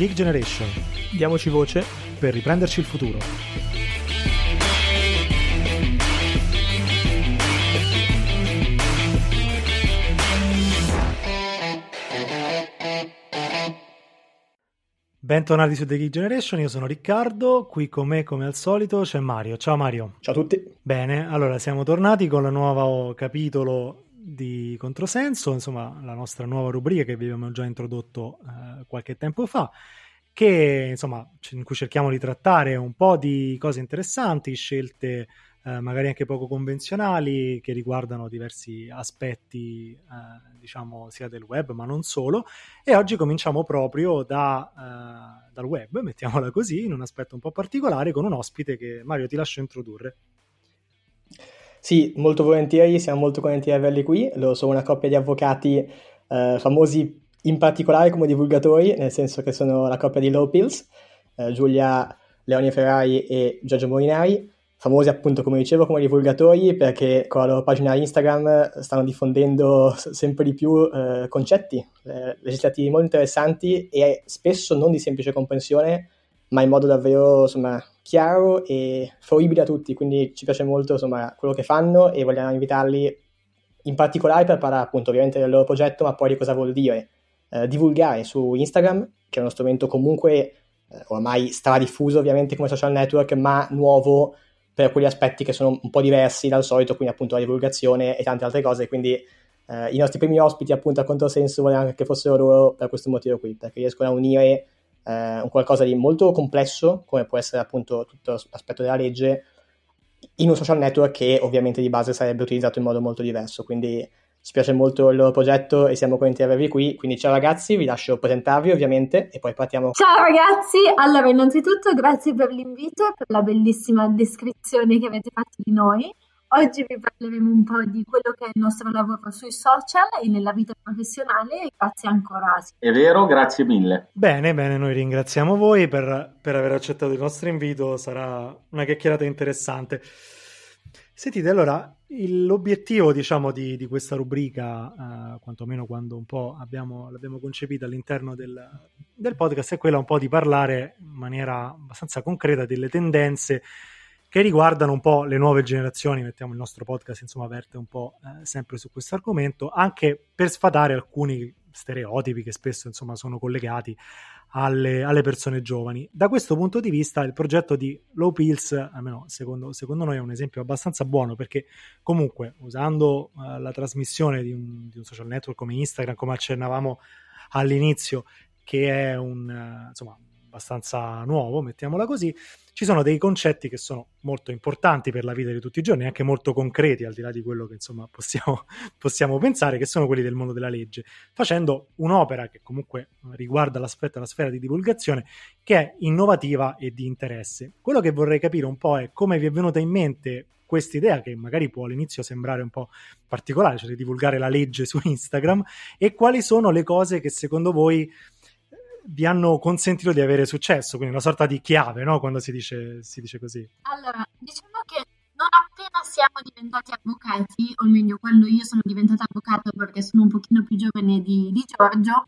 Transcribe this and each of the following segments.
Geek Generation. Diamoci voce per riprenderci il futuro. Bentornati su The Geek Generation, io sono Riccardo, qui con me come al solito c'è Mario. Ciao Mario. Ciao a tutti. Bene, allora siamo tornati con il nuovo capitolo di Controsenso, insomma la nostra nuova rubrica che vi abbiamo già introdotto eh, qualche tempo fa, che insomma in cui cerchiamo di trattare un po' di cose interessanti, scelte eh, magari anche poco convenzionali che riguardano diversi aspetti eh, diciamo sia del web ma non solo e oggi cominciamo proprio da, eh, dal web, mettiamola così, in un aspetto un po' particolare con un ospite che Mario ti lascio introdurre. Sì, molto volentieri, siamo molto contenti di averli qui. Loro sono una coppia di avvocati eh, famosi in particolare come divulgatori, nel senso che sono la coppia di Low Pills, eh, Giulia Leoni Ferrari e Giorgio Molinari, famosi appunto come dicevo come divulgatori perché con la loro pagina Instagram stanno diffondendo sempre di più eh, concetti eh, legislativi molto interessanti e spesso non di semplice comprensione ma in modo davvero insomma, chiaro e fruibile a tutti, quindi ci piace molto insomma, quello che fanno e vogliamo invitarli in particolare per parlare appunto ovviamente del loro progetto, ma poi di cosa vuol dire eh, divulgare su Instagram, che è uno strumento comunque eh, ormai stradiffuso ovviamente come social network, ma nuovo per quegli aspetti che sono un po' diversi dal solito, quindi appunto la divulgazione e tante altre cose, quindi eh, i nostri primi ospiti appunto a controsenso volevamo che fossero loro per questo motivo qui, perché riescono a unire eh, un qualcosa di molto complesso, come può essere appunto tutto l'aspetto della legge, in un social network che ovviamente di base sarebbe utilizzato in modo molto diverso. Quindi ci piace molto il loro progetto e siamo contenti di avervi qui. Quindi ciao ragazzi, vi lascio presentarvi ovviamente e poi partiamo. Ciao ragazzi, allora innanzitutto grazie per l'invito e per la bellissima descrizione che avete fatto di noi. Oggi vi parleremo un po' di quello che è il nostro lavoro sui social e nella vita professionale e grazie ancora. È vero, grazie mille. Bene, bene, noi ringraziamo voi per, per aver accettato il nostro invito, sarà una chiacchierata interessante. Sentite, allora, il, l'obiettivo, diciamo, di, di questa rubrica, eh, quantomeno quando un po' abbiamo, l'abbiamo concepita all'interno del, del podcast, è quella un po' di parlare in maniera abbastanza concreta delle tendenze che riguardano un po' le nuove generazioni, mettiamo il nostro podcast insomma verte un po' eh, sempre su questo argomento, anche per sfatare alcuni stereotipi che spesso insomma sono collegati alle, alle, persone giovani. Da questo punto di vista il progetto di Low Pills, almeno secondo, secondo noi, è un esempio abbastanza buono perché comunque usando uh, la trasmissione di un, di un, social network come Instagram, come accennavamo all'inizio, che è un, uh, insomma, abbastanza nuovo, mettiamola così, ci sono dei concetti che sono molto importanti per la vita di tutti i giorni, anche molto concreti, al di là di quello che insomma possiamo, possiamo pensare, che sono quelli del mondo della legge, facendo un'opera che comunque riguarda l'aspetto, la sfera di divulgazione, che è innovativa e di interesse. Quello che vorrei capire un po' è come vi è venuta in mente questa idea che magari può all'inizio sembrare un po' particolare, cioè di divulgare la legge su Instagram, e quali sono le cose che secondo voi vi hanno consentito di avere successo, quindi una sorta di chiave, no? Quando si dice, si dice così. Allora, diciamo che non appena siamo diventati avvocati, o meglio, quando io sono diventata avvocato perché sono un pochino più giovane di, di Giorgio,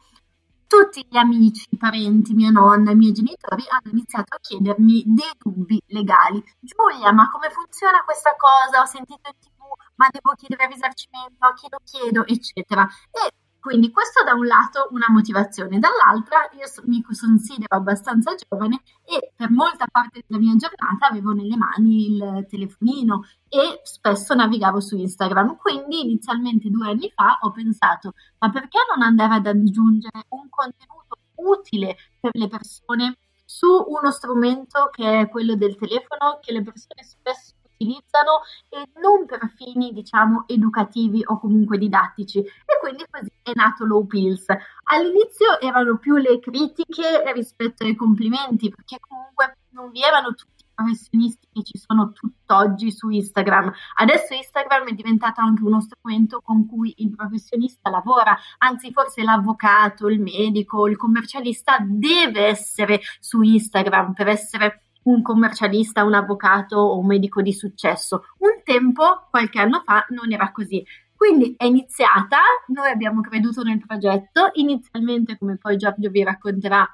tutti gli amici, i parenti, mia nonna, i miei genitori hanno iniziato a chiedermi dei dubbi legali. Giulia, ma come funziona questa cosa? Ho sentito in tv, ma devo chiedere risarcimento, a chi lo chiedo, eccetera. E quindi questo da un lato una motivazione, dall'altra io mi considero abbastanza giovane e per molta parte della mia giornata avevo nelle mani il telefonino e spesso navigavo su Instagram. Quindi inizialmente due anni fa ho pensato ma perché non andare ad aggiungere un contenuto utile per le persone su uno strumento che è quello del telefono che le persone spesso utilizzano e non per fini, diciamo, educativi o comunque didattici. E quindi così è nato Low Pills. All'inizio erano più le critiche rispetto ai complimenti, perché comunque non vi erano tutti professionisti che ci sono tutt'oggi su Instagram. Adesso Instagram è diventato anche uno strumento con cui il professionista lavora, anzi forse l'avvocato, il medico, il commercialista deve essere su Instagram per essere un commercialista, un avvocato o un medico di successo. Un tempo, qualche anno fa, non era così. Quindi è iniziata, noi abbiamo creduto nel progetto, inizialmente, come poi Giorgio vi racconterà,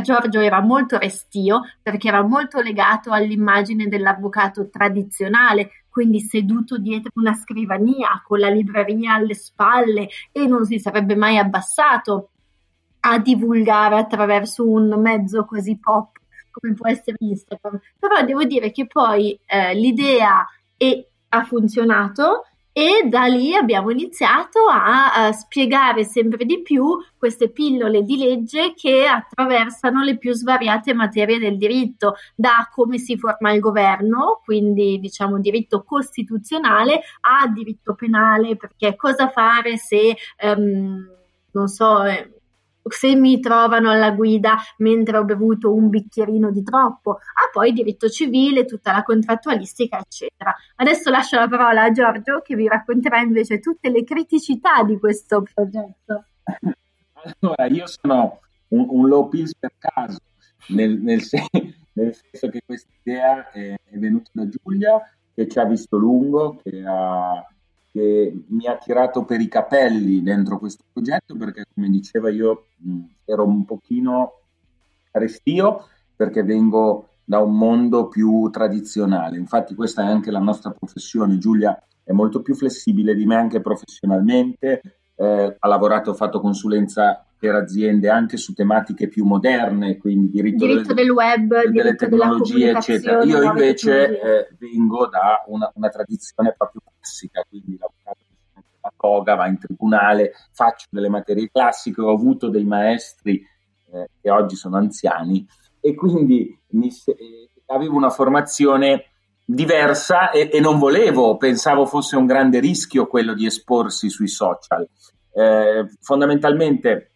Giorgio era molto restio perché era molto legato all'immagine dell'avvocato tradizionale, quindi seduto dietro una scrivania con la libreria alle spalle e non si sarebbe mai abbassato a divulgare attraverso un mezzo così pop come può essere Instagram. Però devo dire che poi eh, l'idea è, ha funzionato e da lì abbiamo iniziato a, a, spiegare sempre di più queste pillole di legge che attraversano le più svariate materie del diritto, da come si forma il governo, quindi diciamo diritto costituzionale, a diritto penale, perché cosa fare se, um, non so, eh, se mi trovano alla guida mentre ho bevuto un bicchierino di troppo, ah poi diritto civile, tutta la contrattualistica, eccetera. Adesso lascio la parola a Giorgio che vi racconterà invece tutte le criticità di questo progetto. Allora, io sono un, un low pills per caso, nel, nel, sen- nel senso che questa idea è, è venuta da Giulia, che ci ha visto lungo, che ha che mi ha tirato per i capelli dentro questo progetto perché, come diceva io, mh, ero un pochino restio perché vengo da un mondo più tradizionale. Infatti questa è anche la nostra professione. Giulia è molto più flessibile di me anche professionalmente, eh, ha lavorato, ha fatto consulenza per aziende anche su tematiche più moderne, quindi diritto, diritto del, del web, delle diritto tecnologie, eccetera. Io invece eh, vengo da una, una, tradizione proprio classica, quindi l'avvocato la toga, va in tribunale, faccio delle materie classiche, ho avuto dei maestri eh, che oggi sono anziani e quindi mi, eh, avevo una formazione diversa e, e, non volevo, pensavo fosse un grande rischio quello di esporsi sui social. Eh, fondamentalmente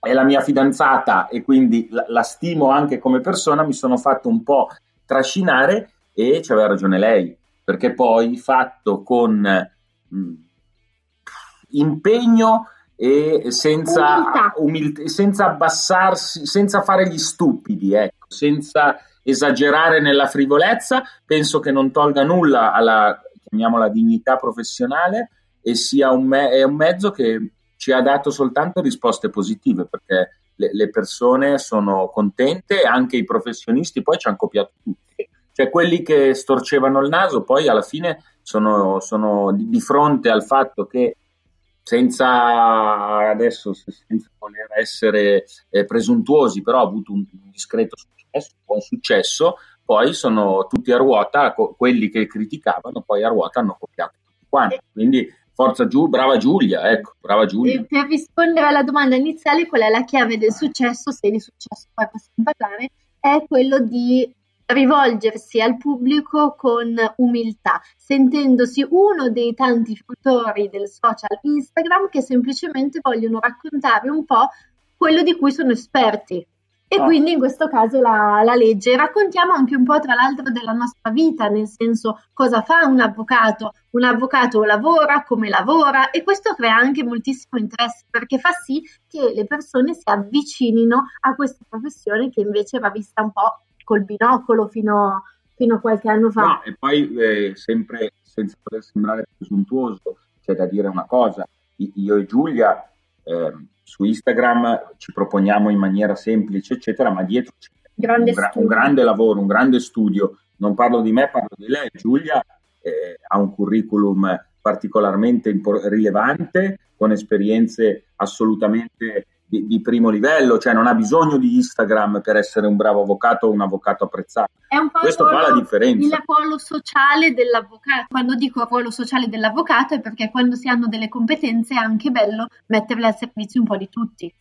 è la mia fidanzata e quindi la, la, stimo anche come persona, mi sono fatto un po' trascinare e ci aveva ragione lei, perché poi fatto con mh, mm, impegno e senza, umiltà. Umil- senza abbassarsi, senza fare gli stupidi, ecco, senza esagerare nella frivolezza, penso che non tolga nulla alla, chiamiamola, dignità professionale e sia un, me- un mezzo che ci ha dato soltanto risposte positive perché le, le persone sono contente, anche i professionisti poi ci hanno copiato tutti. Cioè quelli che storcevano il naso poi alla fine sono, sono di, fronte al fatto che senza adesso senza voler essere eh, presuntuosi, però ha avuto un, un discreto successo, un buon successo, poi sono tutti a ruota, co- quelli che criticavano poi a ruota hanno copiato tutti quanti. Quindi forza giù, brava Giulia, ecco, brava Giulia. E per rispondere alla domanda iniziale, qual è la chiave del successo, se di successo poi possiamo parlare, è quello di rivolgersi al pubblico con umiltà, sentendosi uno dei tanti fruitori del social Instagram che semplicemente vogliono raccontare un po' quello di cui sono esperti. E ah. quindi in questo caso la, la, legge. Raccontiamo anche un po', tra l'altro, della nostra vita, nel senso cosa fa un avvocato. Un avvocato lavora, come lavora e questo crea anche moltissimo interesse perché fa sì che le persone si avvicinino a questa professione che invece va vista un po' col binocolo fino, fino a qualche anno fa. No, e poi eh, sempre senza voler sembrare presuntuoso, c'è da dire una cosa, io e Giulia eh, su Instagram ci proponiamo in maniera semplice, eccetera, ma dietro c'è grande un, gra- un, grande lavoro, un grande studio. Non parlo di me, parlo di lei. Giulia eh, ha un curriculum particolarmente impor- rilevante, con esperienze assolutamente di, di, primo livello, cioè non ha bisogno di Instagram per essere un bravo avvocato o un avvocato apprezzato. È un po' Questo fa la differenza. Il ruolo sociale dell'avvocato. Quando dico ruolo sociale dell'avvocato è perché quando si hanno delle competenze è anche bello metterle al servizio un po' di tutti.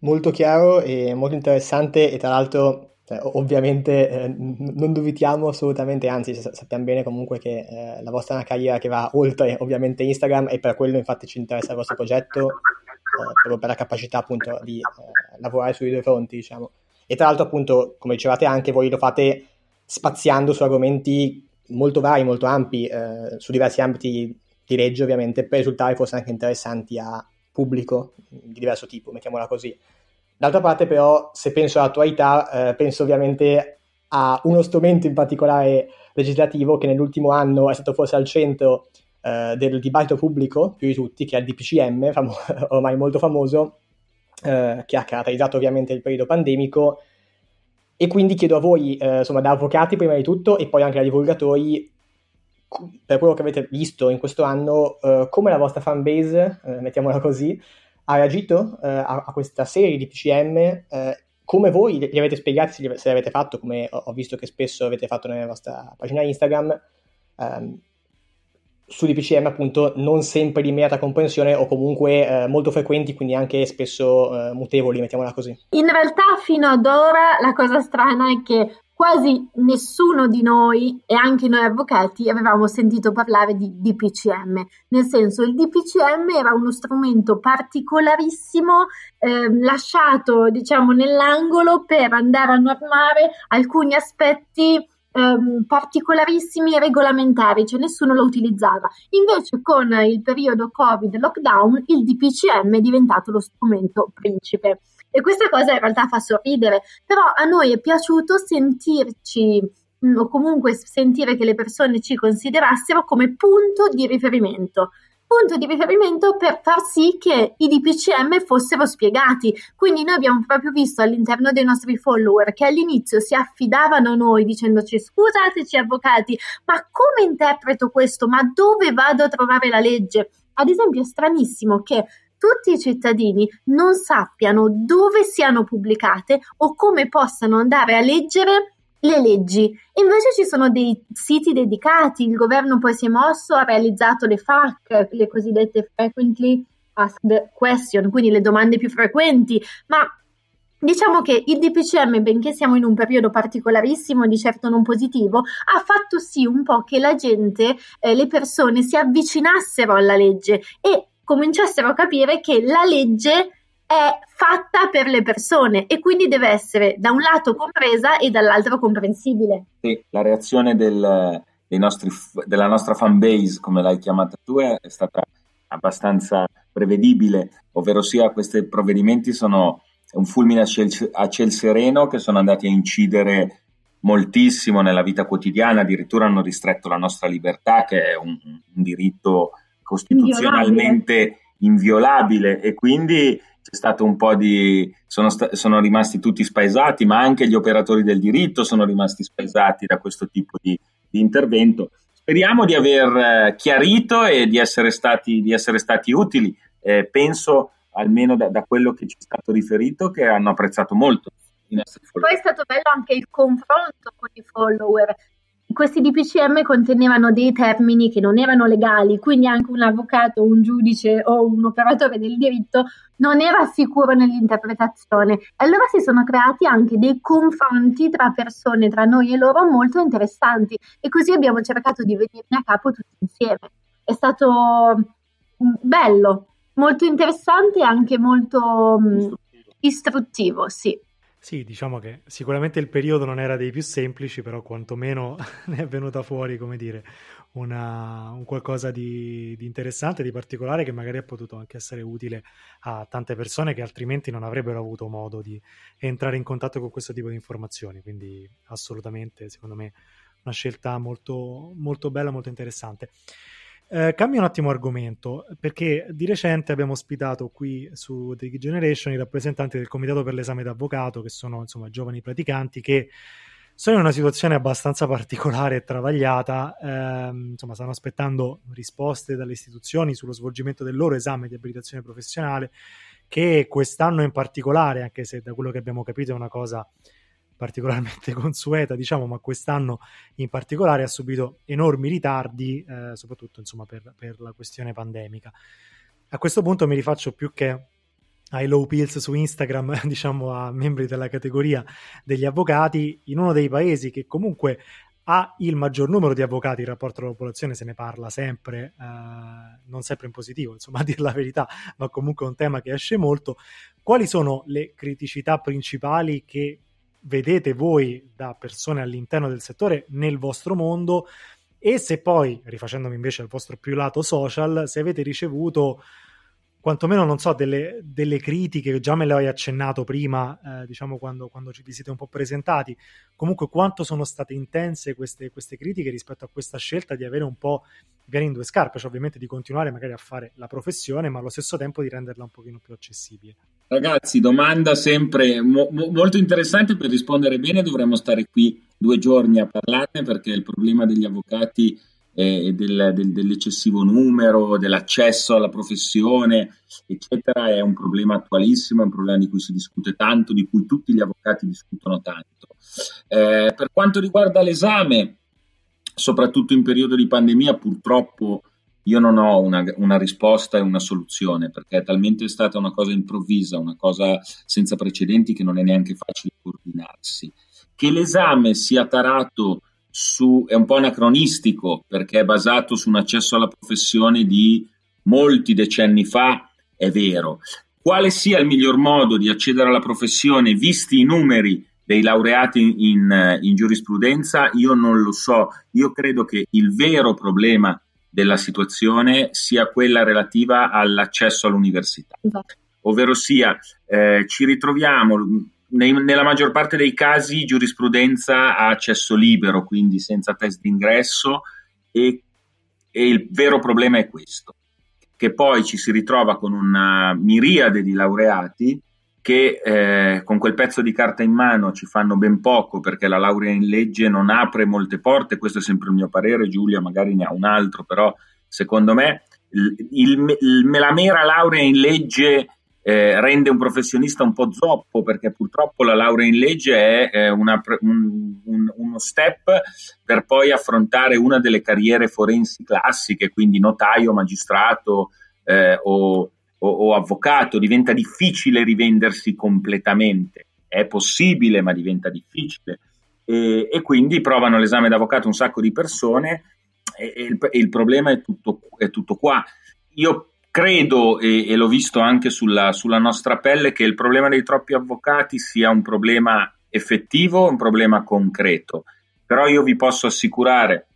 Molto chiaro e molto interessante e tra l'altro eh, ovviamente eh, non dubitiamo assolutamente, anzi sappiamo bene comunque che eh, la vostra è una carriera che va oltre ovviamente Instagram e per quello infatti ci interessa il vostro progetto proprio per la capacità appunto di eh, lavorare sui due fronti, diciamo. E tra l'altro appunto, come dicevate anche, voi lo fate spaziando su argomenti molto vari, molto ampi, eh, su diversi ambiti di legge ovviamente, per risultare forse anche interessanti a pubblico di diverso tipo, mettiamola così. D'altra parte però, se penso all'attualità, eh, penso ovviamente a uno strumento in particolare legislativo che nell'ultimo anno è stato forse al centro eh, del dibattito pubblico, più di tutti, che è il DPCM, famo- ormai molto famoso, eh, che ha caratterizzato ovviamente il periodo pandemico. E quindi chiedo a voi, eh, insomma, da avvocati prima di tutto e poi anche da divulgatori, per quello che avete visto in questo anno, eh, come la vostra fanbase, eh, mettiamola così, ha reagito a, a, questa serie di PCM, eh, come voi li avete spiegati, se li, se li avete fatto, come ho, visto che spesso avete fatto nella vostra pagina Instagram, ehm, su DPCM appunto non sempre di immediata comprensione o comunque eh, molto frequenti, quindi anche spesso eh, mutevoli, mettiamola così. In realtà fino ad ora la cosa strana è che quasi nessuno di noi e anche noi avvocati avevamo sentito parlare di DPCM, nel senso il DPCM era uno strumento particolarissimo eh, lasciato diciamo nell'angolo per andare a normare alcuni aspetti ehm, particolarissimi e regolamentari, cioè nessuno lo utilizzava. Invece con il periodo Covid lockdown il DPCM è diventato lo strumento principe. E questa cosa in realtà fa sorridere, però a noi è piaciuto sentirci mm, o comunque sentire che le persone ci considerassero come punto di riferimento punto di riferimento per far sì che i DPCM fossero spiegati. Quindi noi abbiamo proprio visto all'interno dei nostri follower che all'inizio si affidavano a noi dicendoci scusateci avvocati, ma come interpreto questo? Ma dove vado a trovare la legge? Ad esempio è stranissimo che tutti i cittadini non sappiano dove siano pubblicate o come possano andare a leggere le leggi. Invece ci sono dei siti dedicati, il governo poi si è mosso, ha realizzato le FAQ, le cosiddette frequently asked question, quindi le domande più frequenti, ma Diciamo che il DPCM, benché siamo in un periodo particolarissimo, di certo non positivo, ha fatto sì un po' che la gente, eh, le persone si avvicinassero alla legge e cominciassero a capire che la legge è fatta per le persone e quindi deve essere da un lato compresa e dall'altro comprensibile. Sì, la reazione del, nostri, della nostra fan base, come l'hai chiamata tu, è, stata abbastanza prevedibile, ovvero sia questi provvedimenti sono un fulmine a ciel, a ciel sereno che sono andati a incidere moltissimo nella vita quotidiana, addirittura hanno ristretto la nostra libertà, che è un, un diritto costituzionalmente inviolabile, inviolabile e quindi stato un po' di... Sono, sta... sono, rimasti tutti spaesati, ma anche gli operatori del diritto sono rimasti spaesati da questo tipo di, di intervento. Speriamo di aver eh, chiarito e di essere stati, di essere stati utili. Eh, penso, almeno da, da, quello che ci è stato riferito, che hanno apprezzato molto. Poi è stato bello anche il confronto con i follower, questi DPCM contenevano dei termini che non erano legali, quindi anche un avvocato, un giudice o un operatore del diritto non era sicuro nell'interpretazione. Allora si sono creati anche dei confronti tra persone, tra noi e loro, molto interessanti e così abbiamo cercato di venirne a capo tutti insieme. È stato mm, bello, molto interessante e anche molto mm, istruttivo, sì. Sì, diciamo che sicuramente il periodo non era dei più semplici, però quantomeno ne è venuta fuori, come dire, una, un qualcosa di, di, interessante, di particolare che magari ha potuto anche essere utile a tante persone che altrimenti non avrebbero avuto modo di entrare in contatto con questo tipo di informazioni. Quindi assolutamente, secondo me, una scelta molto, molto bella, molto interessante. Eh, cambio un attimo argomento perché di recente abbiamo ospitato qui su The Generation i rappresentanti del comitato per l'esame d'avvocato, che sono insomma giovani praticanti che sono in una situazione abbastanza particolare e travagliata. Eh, insomma, stanno aspettando risposte dalle istituzioni sullo svolgimento del loro esame di abilitazione professionale, che quest'anno in particolare, anche se da quello che abbiamo capito è una cosa particolarmente consueta, diciamo, ma quest'anno in particolare ha subito enormi ritardi, eh, soprattutto insomma, per, per, la questione pandemica. A questo punto mi rifaccio più che ai low pills su Instagram, diciamo a membri della categoria degli avvocati, in uno dei paesi che comunque ha il maggior numero di avvocati in rapporto alla popolazione, se ne parla sempre, eh, non sempre in positivo, insomma, a dire la verità, ma comunque è un tema che esce molto. Quali sono le criticità principali che vedete voi da persone all'interno del settore nel vostro mondo e se poi, rifacendomi invece al vostro più lato social, se avete ricevuto quantomeno, non so, delle, delle critiche, già me le hai accennato prima, eh, diciamo quando, quando, vi siete un po' presentati, comunque quanto sono state intense queste, queste critiche rispetto a questa scelta di avere un po' piani in due scarpe, cioè ovviamente di continuare magari a fare la professione, ma allo stesso tempo di renderla un pochino più accessibile. Ragazzi, domanda sempre mo- molto interessante per rispondere bene, dovremmo stare qui due giorni a parlarne perché il problema degli avvocati e del, del, dell'eccessivo numero, dell'accesso alla professione, eccetera, è un problema attualissimo, è un problema di cui si discute tanto, di cui tutti gli avvocati discutono tanto. Eh, per quanto riguarda l'esame, soprattutto in periodo di pandemia, purtroppo io non ho una, una, risposta e una soluzione perché è talmente stata una cosa improvvisa, una cosa senza precedenti che non è neanche facile coordinarsi. Che l'esame sia tarato su, è un po' anacronistico perché è basato su un accesso alla professione di molti decenni fa, è vero. Quale sia il miglior modo di accedere alla professione, visti i numeri dei laureati in, in, in giurisprudenza, io non lo so. Io credo che il vero problema della situazione sia quella relativa all'accesso all'università. Esatto. Ovvero sia, eh, ci ritroviamo nei, nella maggior parte dei casi giurisprudenza a accesso libero, quindi senza test d'ingresso e, e il vero problema è questo, che poi ci si ritrova con una miriade di laureati che eh, con quel pezzo di carta in mano ci fanno ben poco perché la laurea in legge non apre molte porte, questo è sempre il mio parere, Giulia magari ne ha un altro, però secondo me il, il, il, la mera laurea in legge eh, rende un professionista un po' zoppo perché purtroppo la laurea in legge è eh, una, un, un, uno step per poi affrontare una delle carriere forensi classiche, quindi notaio, magistrato eh, o, o, o avvocato, diventa difficile rivendersi completamente. È possibile, ma diventa difficile. E, e, quindi provano l'esame d'avvocato un sacco di persone e, e, il, e il, problema è tutto, è tutto qua. Io credo, e, l'ho visto anche sulla, sulla, nostra pelle, che il problema dei troppi avvocati sia un problema effettivo, un problema concreto. Però io vi posso assicurare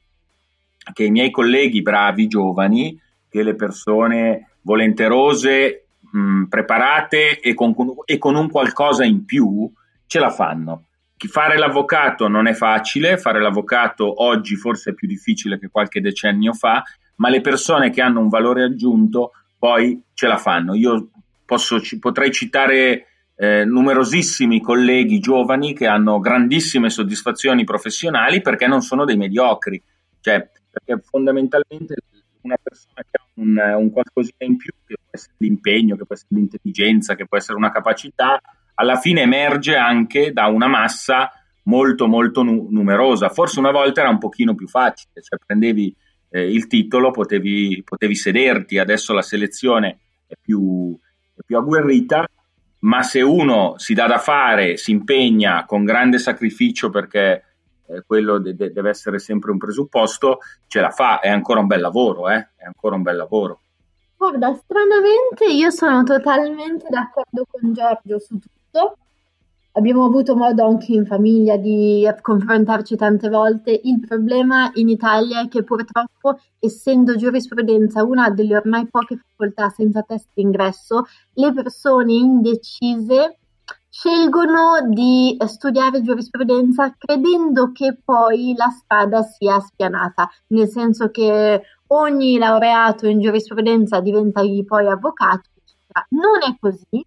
che i miei colleghi bravi, giovani, che le persone volenterose, mh, preparate e con, e con un qualcosa in più, ce la fanno. Fare l'avvocato non è facile, fare l'avvocato oggi forse è più difficile che qualche decennio fa, ma le persone che hanno un valore aggiunto poi ce la fanno. Io posso, potrei citare eh, numerosissimi colleghi giovani che hanno grandissime soddisfazioni professionali perché non sono dei mediocri, cioè perché fondamentalmente una persona che un, un qualcosina in più, che può essere l'impegno, che può essere l'intelligenza, che può essere una capacità, alla fine emerge anche da una massa molto molto nu- numerosa. Forse una volta era un pochino più facile, cioè prendevi eh, il titolo potevi, potevi, sederti, adesso la selezione è più, è più agguerrita, ma se uno si dà da fare, si impegna con grande sacrificio perché eh, quello de- de- deve essere sempre un presupposto, ce la fa, è ancora un bel lavoro, eh? è ancora un bel lavoro. Guarda, stranamente io sono totalmente d'accordo con Giorgio su tutto, Abbiamo avuto modo anche in famiglia di confrontarci tante volte. Il problema in Italia è che purtroppo, essendo giurisprudenza una delle ormai poche facoltà senza test d'ingresso, le persone indecise scelgono di studiare giurisprudenza credendo che poi la strada sia spianata, nel senso che ogni laureato in giurisprudenza diventa poi avvocato. Non è così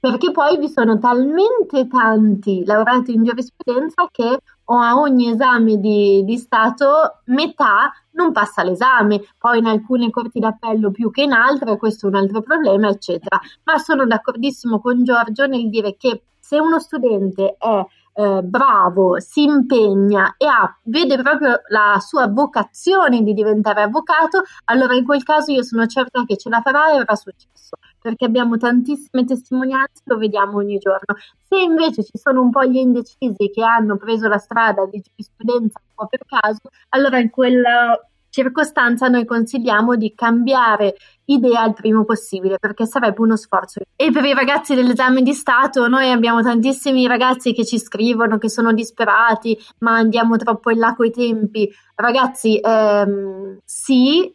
perché poi vi sono talmente tanti laureati in giurisprudenza che a ogni esame di, di, Stato metà non passa l'esame, poi in alcune corti d'appello più che in altre, questo è un altro problema, eccetera. Ma sono d'accordissimo con Giorgio nel dire che se uno studente è eh, bravo, si impegna e ha, vede proprio la sua vocazione di diventare avvocato, allora in quel caso io sono certa che ce la farà e avrà successo perché abbiamo tantissime testimonianze, lo vediamo ogni giorno. Se invece ci sono un po' gli indecisi che hanno preso la strada di giurisprudenza un po' per caso, allora in quella circostanza noi consigliamo di cambiare idea il primo possibile perché sarebbe uno sforzo. E per i ragazzi dell'esame di Stato, noi abbiamo tantissimi ragazzi che ci scrivono che sono disperati, ma andiamo troppo in là coi tempi. Ragazzi, ehm, sì,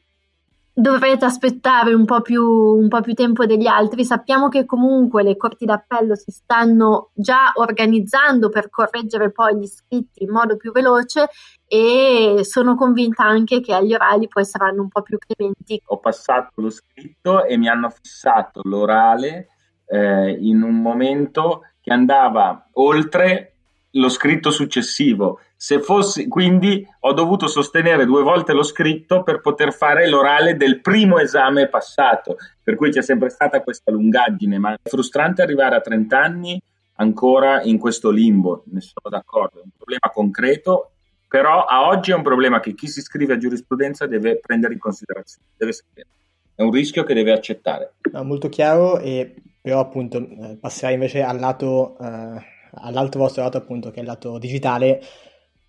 dovrete aspettare un po, più, un po' più tempo degli altri. Sappiamo che comunque le corti d'appello si stanno già organizzando per correggere poi gli iscritti in modo più veloce e sono convinta anche che agli orali poi saranno un po' più clementi. Ho passato lo scritto e mi hanno fissato l'orale eh, in un momento che andava oltre lo scritto successivo. Se fossi, quindi ho dovuto sostenere due volte lo scritto per poter fare l'orale del primo esame passato, per cui c'è sempre stata questa lungaggine, ma è frustrante arrivare a 30 anni ancora in questo limbo, ne sono d'accordo, è un problema concreto, però a oggi è un problema che chi si iscrive a giurisprudenza deve prendere in considerazione, deve sapere. È un rischio che deve accettare. No, molto chiaro, e però appunto eh, passerei invece al lato... Eh all'altro vostro lato appunto che è il lato digitale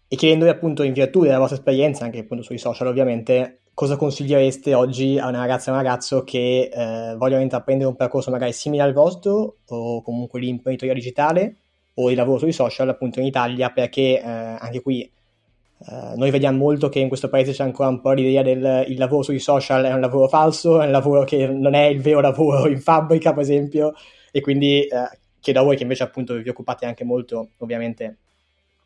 e chiedendovi appunto in virtù della vostra esperienza anche appunto sui social ovviamente cosa consigliereste oggi a una ragazza e a un ragazzo che eh, vogliono intraprendere un percorso magari simile al vostro o comunque l'imprenditoria digitale o il lavoro sui social appunto in Italia? Perché eh, anche qui eh, noi vediamo molto che in questo paese c'è ancora un po' l'idea del il lavoro sui social è un lavoro falso, è un lavoro che non è il vero lavoro in fabbrica per esempio. E quindi eh, chiedo a voi che invece appunto vi occupate anche molto ovviamente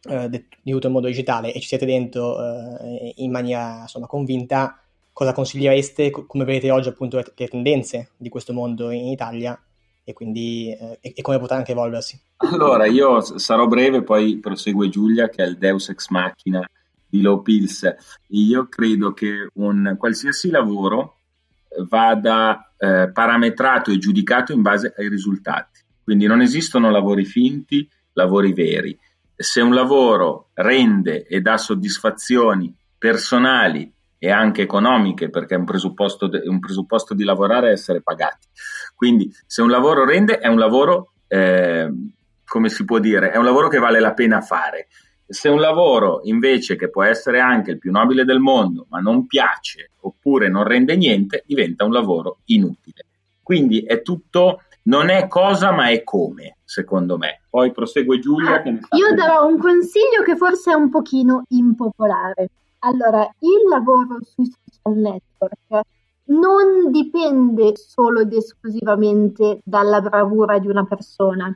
eh, di tutto il mondo digitale e ci siete dentro eh, in maniera insomma convinta, cosa consigliereste, come vedete oggi appunto le, tendenze di questo mondo in Italia e quindi eh, e, come potrà anche evolversi? Allora, io sarò breve, poi prosegue Giulia che è il Deus Ex Machina di Low Pills. Io credo che un qualsiasi lavoro vada eh, parametrato e giudicato in base ai risultati. Quindi non esistono lavori finti, lavori veri. Se un lavoro rende e dà soddisfazioni personali e anche economiche, perché è un presupposto, de- un presupposto di lavorare è essere pagati. Quindi se un lavoro rende è un lavoro, eh, come si può dire, è un lavoro che vale la pena fare. Se un lavoro invece che può essere anche il più nobile del mondo, ma non piace oppure non rende niente, diventa un lavoro inutile. Quindi è tutto non è cosa ma è come, secondo me. Poi prosegue Giulia. Ah, io darò un consiglio che forse è un pochino impopolare. Allora, il lavoro sui social network non dipende solo ed esclusivamente dalla bravura di una persona.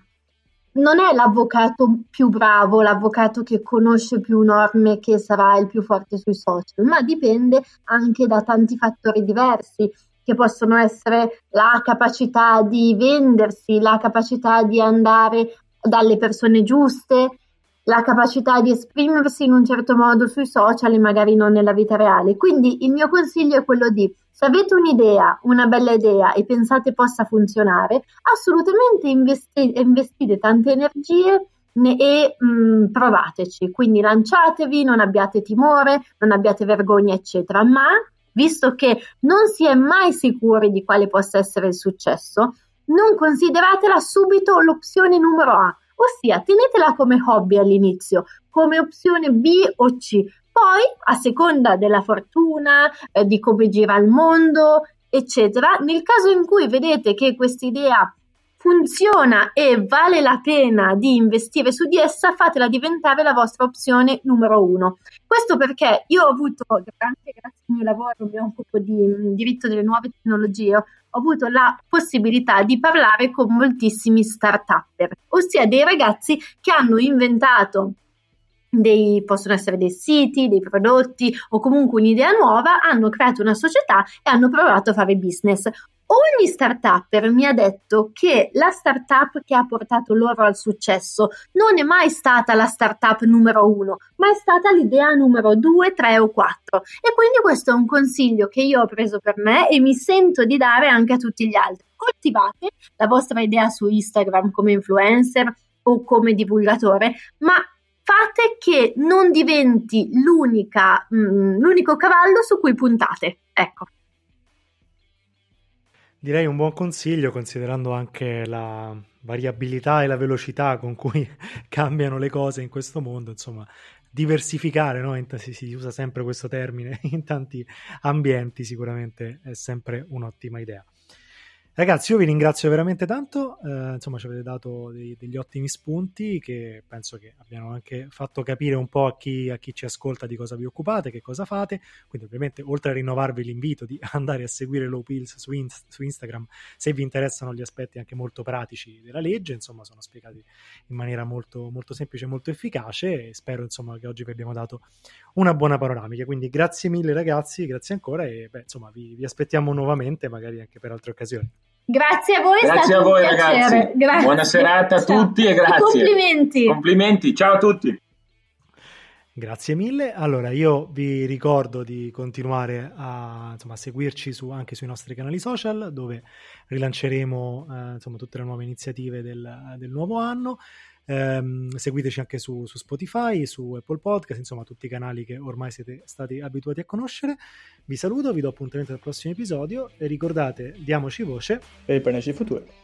Non è l'avvocato più bravo, l'avvocato che conosce più norme che sarà il più forte sui social, ma dipende anche da tanti fattori diversi che possono essere la capacità di vendersi, la capacità di andare dalle persone giuste, la capacità di esprimersi in un certo modo sui social e magari non nella vita reale. Quindi il mio consiglio è quello di se avete un'idea, una bella idea e pensate possa funzionare, assolutamente investi- investite tante energie e mh, mm, provateci. Quindi lanciatevi, non abbiate timore, non abbiate vergogna, eccetera, ma visto che non si è mai sicuri di quale possa essere il successo, non consideratela subito l'opzione numero A, ossia tenetela come hobby all'inizio, come opzione B o C. Poi, a seconda della fortuna, eh, di come gira il mondo, eccetera, nel caso in cui vedete che questa idea funziona e vale la pena di investire su di essa, fatela diventare la vostra opzione numero uno. Questo perché io ho avuto, anche grazie al mio lavoro, mi occupo di diritto delle nuove tecnologie, ho avuto la possibilità di parlare con moltissimi start-upper, ossia dei ragazzi che hanno inventato dei, possono essere dei siti, dei prodotti o comunque un'idea nuova, hanno creato una società e hanno provato a fare business ogni startup mi ha detto che la startup che ha portato loro al successo non è mai stata la startup numero uno, ma è stata l'idea numero due, tre o quattro. E quindi questo è un consiglio che io ho preso per me e mi sento di dare anche a tutti gli altri. Coltivate la vostra idea su Instagram come influencer o come divulgatore, ma fate che non diventi l'unica, mm, l'unico cavallo su cui puntate. Ecco. Direi un buon consiglio considerando anche la variabilità e la velocità con cui cambiano le cose in questo mondo, insomma, diversificare, no? si, si, usa sempre questo termine in tanti ambienti, sicuramente è sempre un'ottima idea. Ragazzi, io vi ringrazio veramente tanto, eh, insomma ci avete dato dei, degli ottimi spunti che penso che abbiano anche fatto capire un po' a chi, a chi, ci ascolta di cosa vi occupate, che cosa fate, quindi ovviamente oltre a rinnovarvi l'invito di andare a seguire Low Pills su, in, su Instagram se vi interessano gli aspetti anche molto pratici della legge, insomma sono spiegati in maniera molto, molto semplice e molto efficace e spero insomma che oggi vi abbiamo dato una buona panoramica, quindi grazie mille ragazzi, grazie ancora e beh, insomma vi, vi aspettiamo nuovamente magari anche per altre occasioni. Grazie a voi, grazie a voi ragazzi. Grazie. Buona serata a tutti e grazie. complimenti. Complimenti, ciao a tutti. Grazie mille. Allora, io vi ricordo di continuare a, insomma, a seguirci su, anche sui nostri canali social, dove rilanceremo eh, insomma, tutte le nuove iniziative del, del nuovo anno. Eh, seguiteci anche su, su, Spotify, su Apple Podcast, insomma, tutti i canali che ormai siete stati abituati a conoscere. Vi saluto, vi do appuntamento al prossimo episodio e ricordate, diamoci voce per il Futuro.